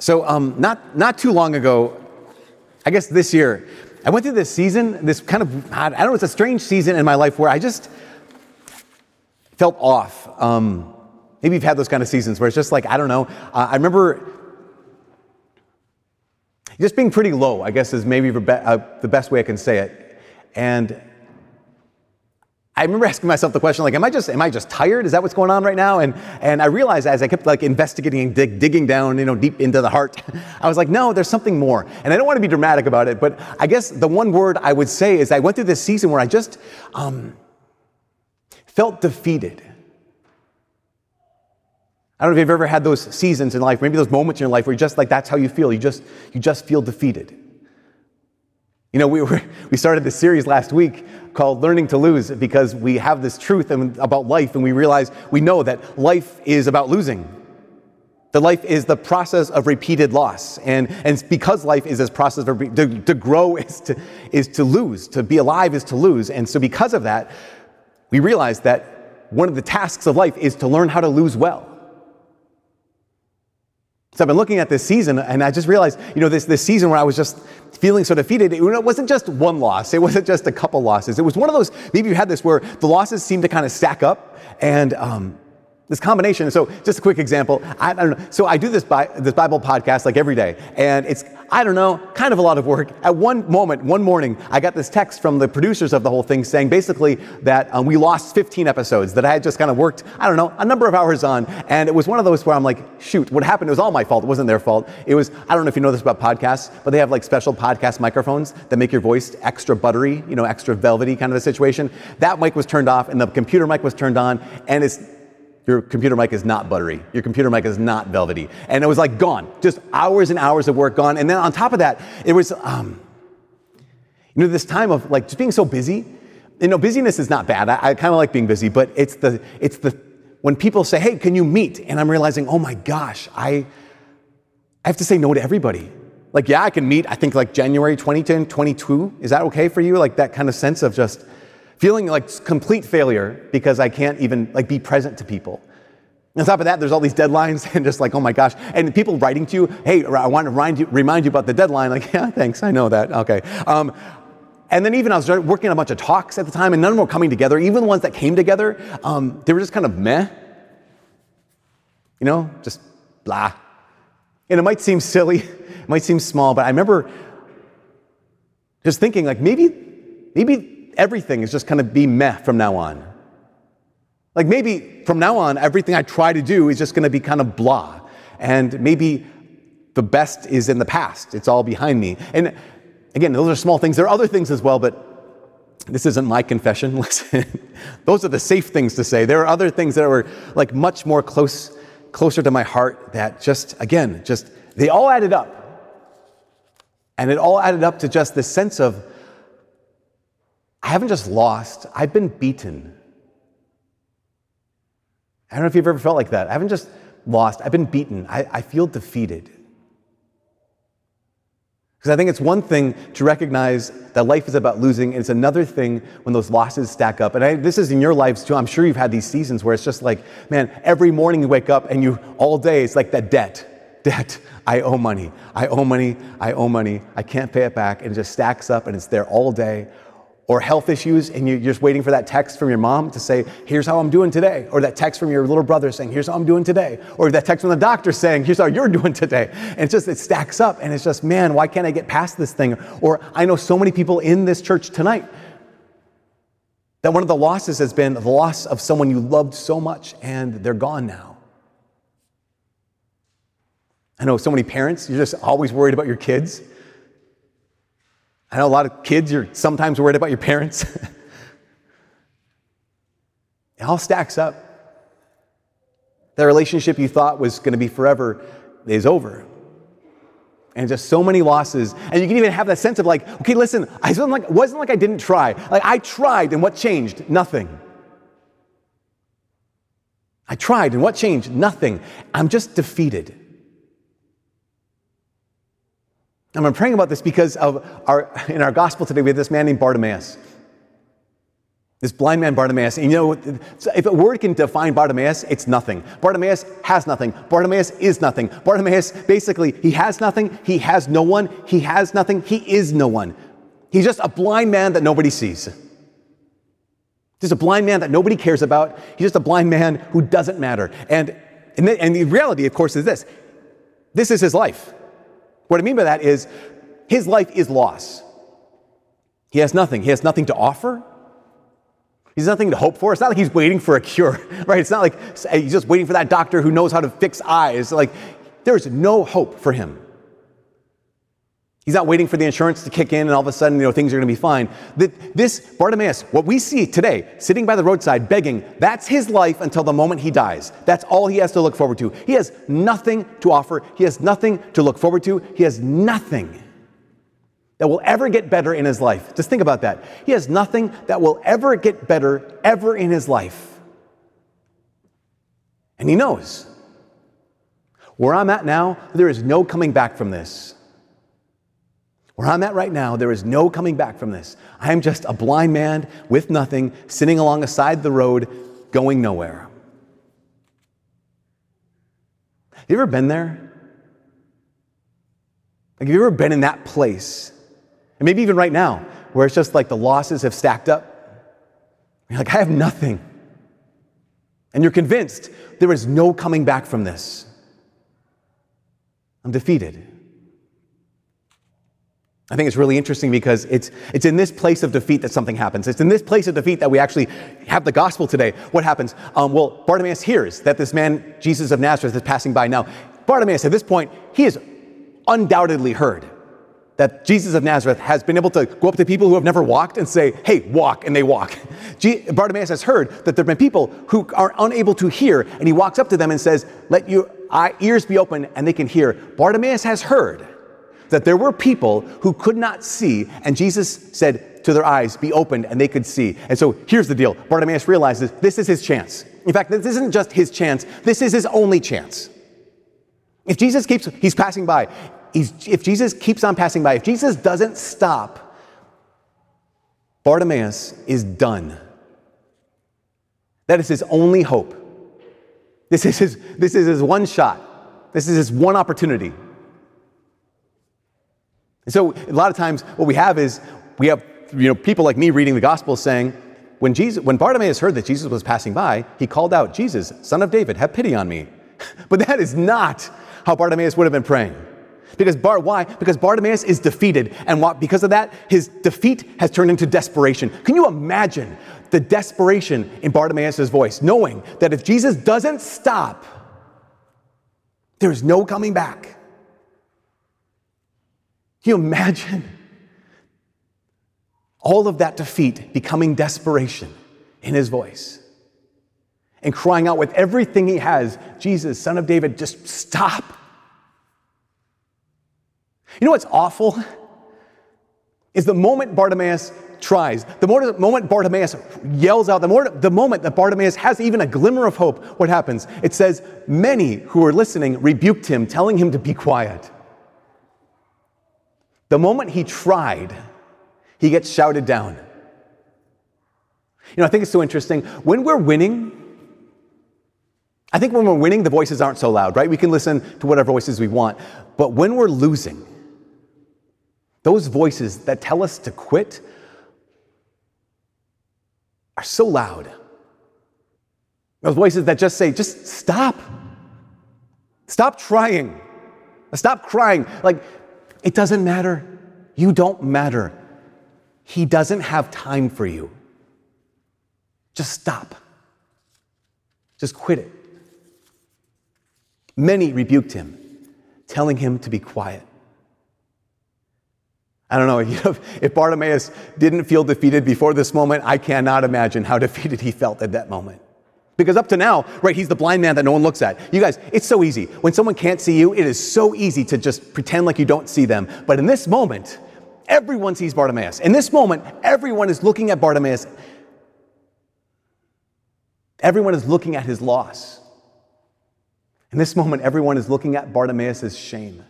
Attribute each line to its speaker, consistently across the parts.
Speaker 1: So, um, not, not too long ago, I guess this year, I went through this season, this kind of, I don't know, it's a strange season in my life where I just felt off. Um, maybe you've had those kind of seasons where it's just like, I don't know. Uh, I remember just being pretty low, I guess is maybe uh, the best way I can say it. And I remember asking myself the question, like, am I just, am I just tired? Is that what's going on right now? And, and I realized as I kept like investigating and dig, digging down, you know, deep into the heart, I was like, no, there's something more. And I don't want to be dramatic about it, but I guess the one word I would say is I went through this season where I just um, felt defeated. I don't know if you've ever had those seasons in life, maybe those moments in your life where you just like that's how you feel. You just you just feel defeated. You know, we, were, we started this series last week called Learning to Lose because we have this truth about life and we realize, we know that life is about losing. That life is the process of repeated loss. And, and because life is this process of, to, to grow is to, is to lose, to be alive is to lose. And so because of that, we realize that one of the tasks of life is to learn how to lose well. So I've been looking at this season and I just realized, you know, this, this season where I was just feeling so defeated, it wasn't just one loss. It wasn't just a couple losses. It was one of those, maybe you had this where the losses seemed to kind of stack up and, um, this combination. So, just a quick example. I, I, don't know. So, I do this, Bi- this Bible podcast like every day, and it's I don't know, kind of a lot of work. At one moment, one morning, I got this text from the producers of the whole thing saying basically that um, we lost 15 episodes that I had just kind of worked, I don't know, a number of hours on. And it was one of those where I'm like, shoot, what happened? It was all my fault. It wasn't their fault. It was, I don't know if you know this about podcasts, but they have like special podcast microphones that make your voice extra buttery, you know, extra velvety kind of a situation. That mic was turned off and the computer mic was turned on. And it's, your computer mic is not buttery. Your computer mic is not velvety. And it was like gone. Just hours and hours of work gone. And then on top of that, it was, um, you know, this time of like just being so busy. You know, busyness is not bad. I, I kind of like being busy, but it's the, it's the, when people say, hey, can you meet? And I'm realizing, oh my gosh, I, I have to say no to everybody. Like, yeah, I can meet, I think like January 2010, 22. Is that okay for you? Like that kind of sense of just, feeling like complete failure because I can't even like be present to people. On top of that, there's all these deadlines and just like, oh my gosh. And people writing to you, hey, I want to remind you, remind you about the deadline. Like, yeah, thanks, I know that. Okay. Um, and then even I was working on a bunch of talks at the time, and none of them were coming together. Even the ones that came together, um, they were just kind of meh. You know, just blah. And it might seem silly, it might seem small, but I remember just thinking, like, maybe, maybe everything is just going to be meh from now on. Like maybe from now on, everything I try to do is just going to be kind of blah. And maybe the best is in the past. It's all behind me. And again, those are small things. There are other things as well, but this isn't my confession. Listen, those are the safe things to say. There are other things that were like much more close, closer to my heart that just, again, just, they all added up. And it all added up to just this sense of I haven't just lost, I've been beaten. I don't know if you've ever felt like that. I haven't just lost, I've been beaten. I, I feel defeated. Because I think it's one thing to recognize that life is about losing, and it's another thing when those losses stack up. And I, this is in your lives too. I'm sure you've had these seasons where it's just like, man, every morning you wake up and you, all day, it's like that debt. Debt. I owe money. I owe money. I owe money. I can't pay it back. And it just stacks up and it's there all day or health issues and you're just waiting for that text from your mom to say, here's how I'm doing today, or that text from your little brother saying, here's how I'm doing today, or that text from the doctor saying, here's how you're doing today. And it's just, it stacks up and it's just, man, why can't I get past this thing? Or I know so many people in this church tonight that one of the losses has been the loss of someone you loved so much and they're gone now. I know so many parents, you're just always worried about your kids. I know a lot of kids, you're sometimes worried about your parents. it all stacks up. That relationship you thought was going to be forever is over. And just so many losses. And you can even have that sense of like, okay, listen, I wasn't like, wasn't like I didn't try. Like I tried, and what changed? Nothing. I tried, and what changed? Nothing. I'm just defeated. And I'm praying about this because of our, in our gospel today, we have this man named Bartimaeus. This blind man Bartimaeus, and you know, if a word can define Bartimaeus, it's nothing. Bartimaeus has nothing. Bartimaeus is nothing. Bartimaeus, basically, he has nothing, he has no one, he has nothing, he is no one. He's just a blind man that nobody sees. Just a blind man that nobody cares about. He's just a blind man who doesn't matter. And, and, the, and the reality, of course, is this this is his life. What I mean by that is his life is loss. He has nothing. He has nothing to offer. He's nothing to hope for. It's not like he's waiting for a cure, right? It's not like he's just waiting for that doctor who knows how to fix eyes. Like, there's no hope for him. He's not waiting for the insurance to kick in and all of a sudden, you know, things are going to be fine. This Bartimaeus, what we see today, sitting by the roadside begging, that's his life until the moment he dies. That's all he has to look forward to. He has nothing to offer. He has nothing to look forward to. He has nothing that will ever get better in his life. Just think about that. He has nothing that will ever get better ever in his life. And he knows where I'm at now, there is no coming back from this. Where I'm at right now, there is no coming back from this. I am just a blind man with nothing, sitting along the side the road, going nowhere. Have you ever been there? Like, have you ever been in that place? And maybe even right now, where it's just like the losses have stacked up. You're like, I have nothing. And you're convinced there is no coming back from this. I'm defeated. I think it's really interesting because it's, it's in this place of defeat that something happens. It's in this place of defeat that we actually have the gospel today. What happens? Um, well, Bartimaeus hears that this man, Jesus of Nazareth, is passing by. Now, Bartimaeus, at this point, he has undoubtedly heard that Jesus of Nazareth has been able to go up to people who have never walked and say, hey, walk, and they walk. Bartimaeus has heard that there have been people who are unable to hear, and he walks up to them and says, let your ears be open and they can hear. Bartimaeus has heard that there were people who could not see, and Jesus said to their eyes, be opened, and they could see. And so here's the deal Bartimaeus realizes this is his chance. In fact, this isn't just his chance, this is his only chance. If Jesus keeps, he's passing by, if Jesus keeps on passing by, if Jesus doesn't stop, Bartimaeus is done. That is his only hope. This is his, this is his one shot. This is his one opportunity. And so a lot of times what we have is we have you know, people like me reading the gospel saying, when, Jesus, when Bartimaeus heard that Jesus was passing by, he called out, Jesus, son of David, have pity on me. but that is not how Bartimaeus would have been praying. Because Bar, why? Because Bartimaeus is defeated. And what, because of that, his defeat has turned into desperation. Can you imagine the desperation in Bartimaeus' voice, knowing that if Jesus doesn't stop, there's no coming back? Can you imagine all of that defeat becoming desperation in his voice? And crying out with everything he has, Jesus, son of David, just stop. You know what's awful? Is the moment Bartimaeus tries, the moment Bartimaeus yells out, the, the moment that Bartimaeus has even a glimmer of hope, what happens? It says, Many who were listening rebuked him, telling him to be quiet. The moment he tried, he gets shouted down. You know, I think it's so interesting. When we're winning, I think when we're winning, the voices aren't so loud, right? We can listen to whatever voices we want. But when we're losing, those voices that tell us to quit are so loud. Those voices that just say, just stop. Stop trying. Stop crying. Like, it doesn't matter. You don't matter. He doesn't have time for you. Just stop. Just quit it. Many rebuked him, telling him to be quiet. I don't know, if Bartimaeus didn't feel defeated before this moment, I cannot imagine how defeated he felt at that moment. Because up to now, right, he's the blind man that no one looks at. You guys, it's so easy. When someone can't see you, it is so easy to just pretend like you don't see them. But in this moment, everyone sees Bartimaeus. In this moment, everyone is looking at Bartimaeus. Everyone is looking at his loss. In this moment, everyone is looking at Bartimaeus' shame.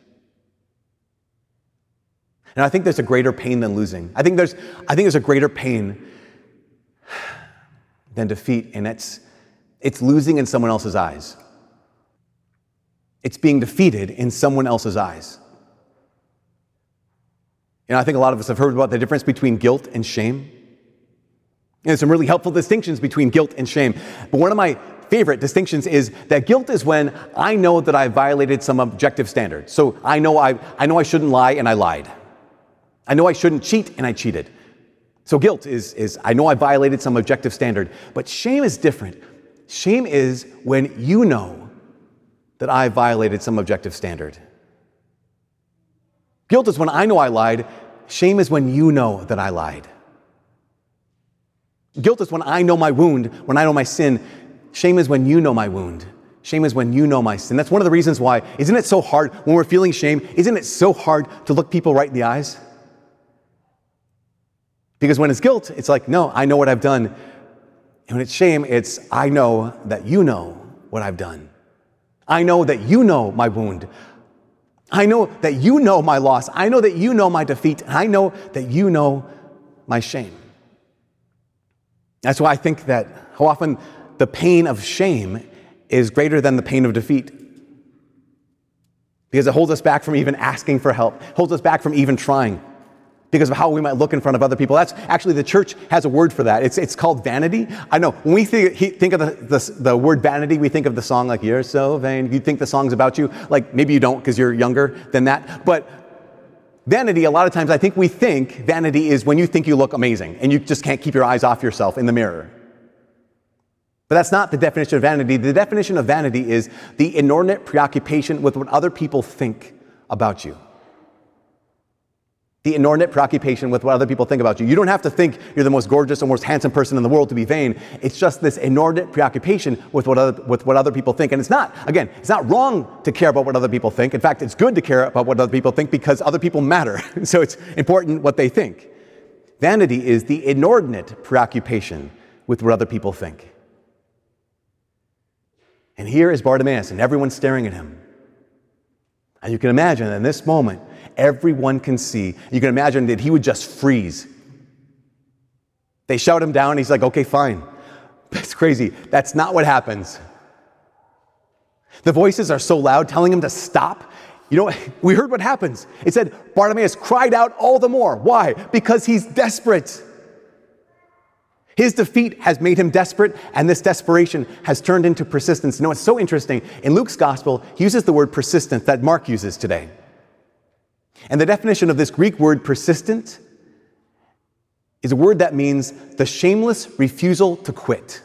Speaker 1: And I think there's a greater pain than losing. I think there's, I think there's a greater pain than defeat, and it's, it's losing in someone else's eyes. It's being defeated in someone else's eyes. And I think a lot of us have heard about the difference between guilt and shame. And some really helpful distinctions between guilt and shame. But one of my favorite distinctions is that guilt is when I know that I violated some objective standard. So I know I, I know I shouldn't lie and I lied. I know I shouldn't cheat and I cheated. So guilt is, is I know I violated some objective standard. But shame is different. Shame is when you know that I violated some objective standard. Guilt is when I know I lied. Shame is when you know that I lied. Guilt is when I know my wound, when I know my sin. Shame is when you know my wound. Shame is when you know my sin. That's one of the reasons why, isn't it so hard when we're feeling shame? Isn't it so hard to look people right in the eyes? Because when it's guilt, it's like, no, I know what I've done. And when it's shame, it's, I know that you know what I've done. I know that you know my wound. I know that you know my loss. I know that you know my defeat. I know that you know my shame. That's why I think that how often the pain of shame is greater than the pain of defeat. Because it holds us back from even asking for help, holds us back from even trying because of how we might look in front of other people. That's actually the church has a word for that. It's, it's called vanity. I know when we think, think of the, the, the word vanity, we think of the song like, You're so vain. You think the song's about you. Like maybe you don't because you're younger than that. But vanity, a lot of times I think we think vanity is when you think you look amazing and you just can't keep your eyes off yourself in the mirror. But that's not the definition of vanity. The definition of vanity is the inordinate preoccupation with what other people think about you. The inordinate preoccupation with what other people think about you. You don't have to think you're the most gorgeous or most handsome person in the world to be vain. It's just this inordinate preoccupation with what other, with what other people think. And it's not, again, it's not wrong to care about what other people think. In fact, it's good to care about what other people think because other people matter. so it's important what they think. Vanity is the inordinate preoccupation with what other people think. And here is Bartimaeus, and everyone's staring at him. And you can imagine in this moment, everyone can see. You can imagine that he would just freeze. They shout him down, he's like, okay, fine. That's crazy. That's not what happens. The voices are so loud, telling him to stop. You know, we heard what happens. It said Bartimaeus cried out all the more. Why? Because he's desperate. His defeat has made him desperate, and this desperation has turned into persistence. You know, it's so interesting. In Luke's gospel, he uses the word persistent that Mark uses today. And the definition of this Greek word persistent is a word that means the shameless refusal to quit.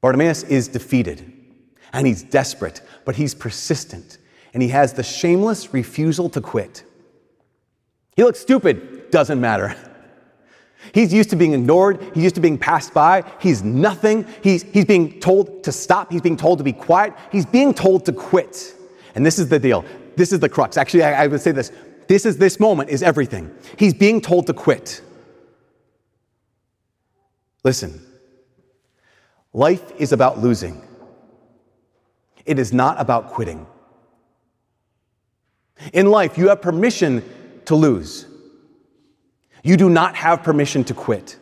Speaker 1: Bartimaeus is defeated and he's desperate, but he's persistent and he has the shameless refusal to quit. He looks stupid, doesn't matter. He's used to being ignored. He's used to being passed by. He's nothing. He's, he's being told to stop. He's being told to be quiet. He's being told to quit. And this is the deal. This is the crux. Actually, I, I would say this. This is this moment is everything. He's being told to quit. Listen, life is about losing. It is not about quitting. In life, you have permission to lose. You do not have permission to quit.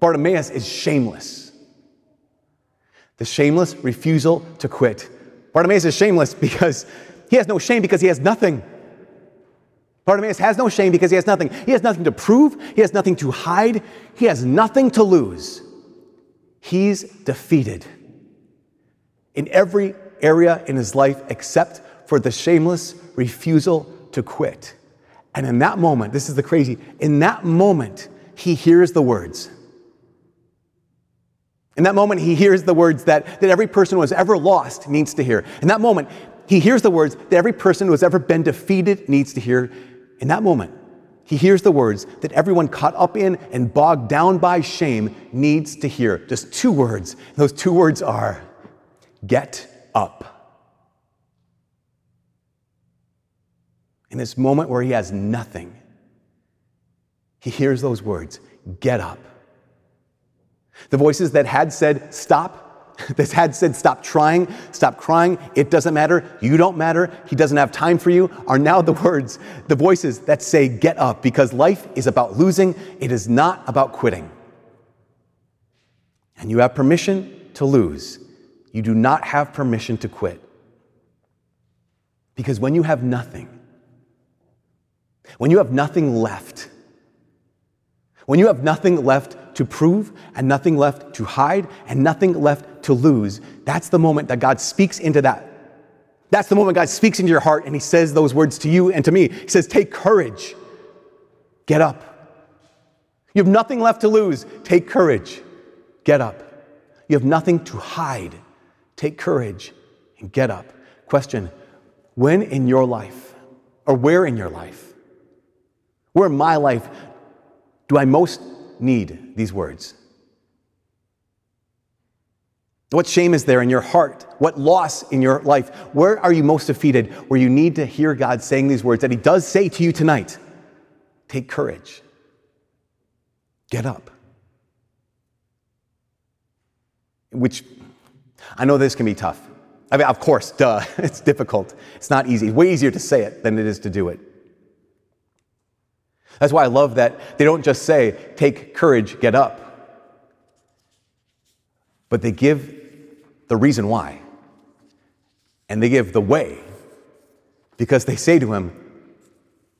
Speaker 1: Bartimaeus is shameless. The shameless refusal to quit. Bartimaeus is shameless because he has no shame because he has nothing. Bartimaeus has no shame because he has nothing. He has nothing to prove, he has nothing to hide, he has nothing to lose. He's defeated in every area in his life except for the shameless refusal to quit. And in that moment, this is the crazy, in that moment, he hears the words. In that moment, he hears the words that, that every person who has ever lost needs to hear. In that moment, he hears the words that every person who has ever been defeated needs to hear. In that moment, he hears the words that everyone caught up in and bogged down by shame needs to hear. Just two words. Those two words are get up. in this moment where he has nothing, he hears those words get up. The voices that had said, stop, This had said, stop trying, stop crying, it doesn't matter, you don't matter, he doesn't have time for you, are now the words, the voices that say, get up, because life is about losing, it is not about quitting. And you have permission to lose. You do not have permission to quit. Because when you have nothing, when you have nothing left, when you have nothing left to prove and nothing left to hide and nothing left to lose, that's the moment that God speaks into that. That's the moment God speaks into your heart and He says those words to you and to me. He says, Take courage, get up. You have nothing left to lose. Take courage, get up. You have nothing to hide. Take courage and get up. Question When in your life, or where in your life, where in my life do I most need these words? What shame is there in your heart? What loss in your life? Where are you most defeated? Where you need to hear God saying these words that He does say to you tonight Take courage. Get up. Which I know this can be tough. I mean, of course, duh, it's difficult. It's not easy. Way easier to say it than it is to do it. That's why I love that they don't just say, take courage, get up, but they give the reason why. And they give the way because they say to him,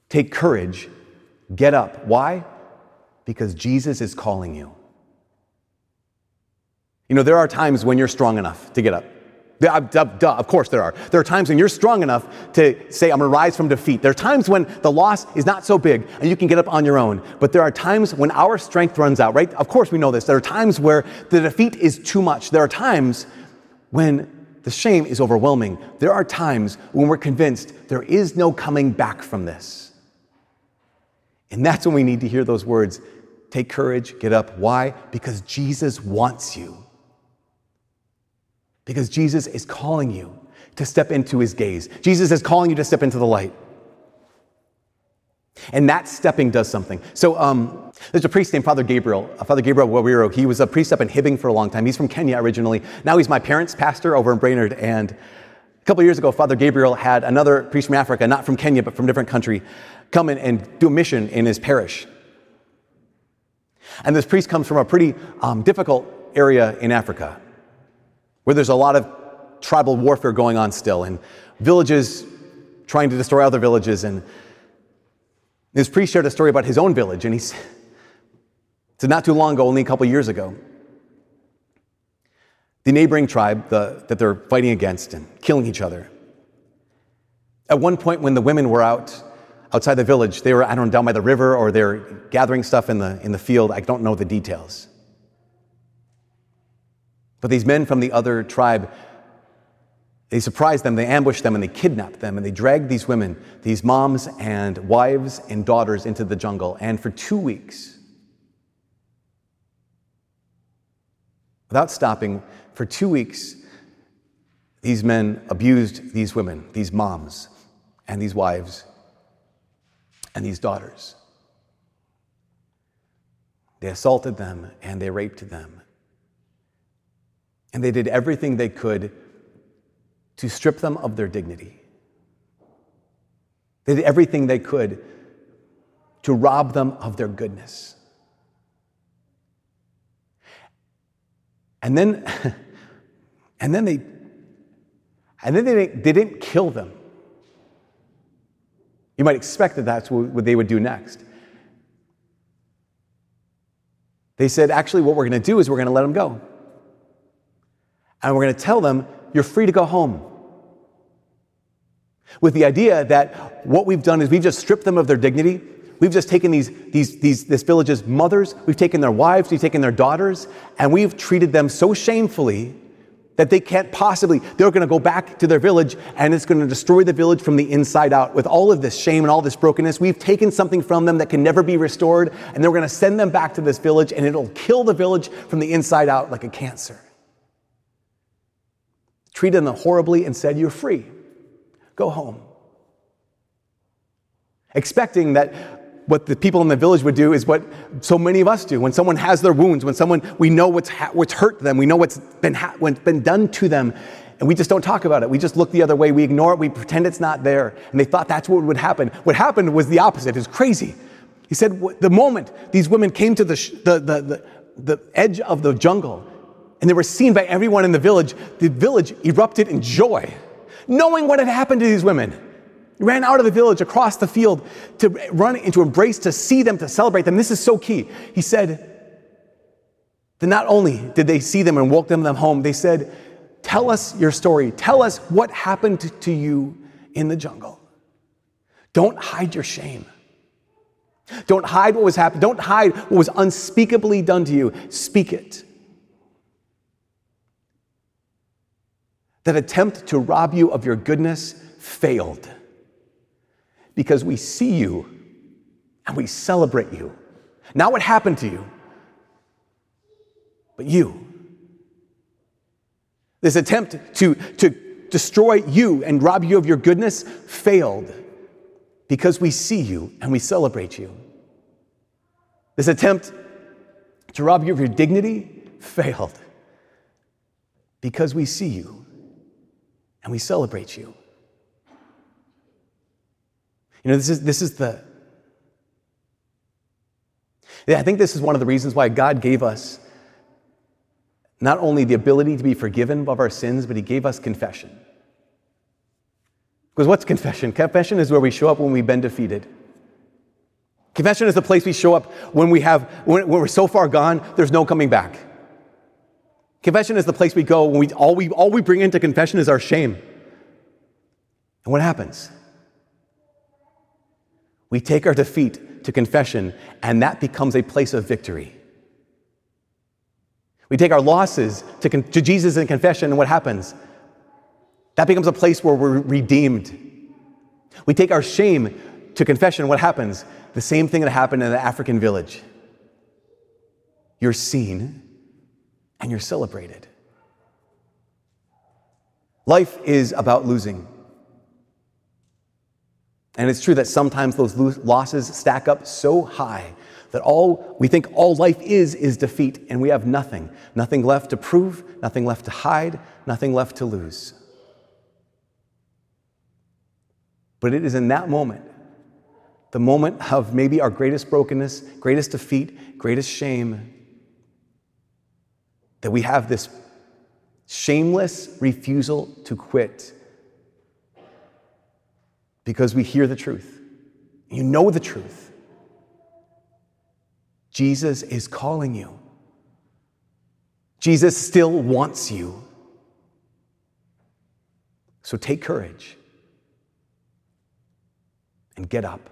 Speaker 1: take courage, get up. Why? Because Jesus is calling you. You know, there are times when you're strong enough to get up. Uh, duh, duh, of course there are. There are times when you're strong enough to say, I'm going to rise from defeat. There are times when the loss is not so big and you can get up on your own. But there are times when our strength runs out, right? Of course we know this. There are times where the defeat is too much. There are times when the shame is overwhelming. There are times when we're convinced there is no coming back from this. And that's when we need to hear those words take courage, get up. Why? Because Jesus wants you. Because Jesus is calling you to step into his gaze. Jesus is calling you to step into the light. And that stepping does something. So um, there's a priest named Father Gabriel, uh, Father Gabriel Waweru. He was a priest up in Hibbing for a long time. He's from Kenya originally. Now he's my parents' pastor over in Brainerd. And a couple years ago, Father Gabriel had another priest from Africa, not from Kenya, but from a different country, come in and do a mission in his parish. And this priest comes from a pretty um, difficult area in Africa where there's a lot of tribal warfare going on still, and villages trying to destroy other villages. And this priest shared a story about his own village, and he said, not too long ago, only a couple years ago, the neighboring tribe the, that they're fighting against and killing each other. At one point, when the women were out outside the village, they were, I don't know, down by the river or they're gathering stuff in the, in the field. I don't know the details. But these men from the other tribe, they surprised them, they ambushed them, and they kidnapped them, and they dragged these women, these moms and wives and daughters, into the jungle. And for two weeks, without stopping, for two weeks, these men abused these women, these moms, and these wives, and these daughters. They assaulted them and they raped them and they did everything they could to strip them of their dignity. They did everything they could to rob them of their goodness. And then, and then they, and then they, they didn't kill them. You might expect that that's what they would do next. They said, actually, what we're going to do is we're going to let them go and we're going to tell them, you're free to go home. With the idea that what we've done is we've just stripped them of their dignity. We've just taken these, these, these, this village's mothers, we've taken their wives, we've taken their daughters, and we've treated them so shamefully that they can't possibly, they're going to go back to their village and it's going to destroy the village from the inside out. With all of this shame and all this brokenness, we've taken something from them that can never be restored, and they're going to send them back to this village, and it'll kill the village from the inside out like a cancer treated them horribly, and said, You're free. Go home. Expecting that what the people in the village would do is what so many of us do. When someone has their wounds, when someone, we know what's, ha- what's hurt them, we know what's been, ha- what's been done to them, and we just don't talk about it. We just look the other way, we ignore it, we pretend it's not there. And they thought that's what would happen. What happened was the opposite. It was crazy. He said, the moment these women came to the, sh- the, the, the, the edge of the jungle and they were seen by everyone in the village, the village erupted in joy, knowing what had happened to these women ran out of the village across the field to run into embrace, to see them, to celebrate them. This is so key. He said that not only did they see them and welcome them home, they said, Tell us your story. Tell us what happened to you in the jungle. Don't hide your shame. Don't hide what was happening. Don't hide what was unspeakably done to you. Speak it. That attempt to rob you of your goodness failed because we see you and we celebrate you. Not what happened to you, but you. This attempt to, to destroy you and rob you of your goodness failed because we see you and we celebrate you. This attempt to rob you of your dignity failed because we see you and we celebrate you. You know, this is, this is the. Yeah, I think this is one of the reasons why God gave us not only the ability to be forgiven of our sins, but He gave us confession. Because what's confession? Confession is where we show up when we've been defeated. Confession is the place we show up when we have when, when we're so far gone, there's no coming back. Confession is the place we go when we all we all we bring into confession is our shame. And what happens? We take our defeat to confession, and that becomes a place of victory. We take our losses to, con- to Jesus in confession, and what happens? That becomes a place where we're redeemed. We take our shame to confession, what happens? The same thing that happened in the African village. You're seen and you're celebrated. Life is about losing. And it's true that sometimes those losses stack up so high that all we think all life is is defeat, and we have nothing. Nothing left to prove, nothing left to hide, nothing left to lose. But it is in that moment, the moment of maybe our greatest brokenness, greatest defeat, greatest shame, that we have this shameless refusal to quit because we hear the truth. You know the truth. Jesus is calling you. Jesus still wants you. So take courage and get up.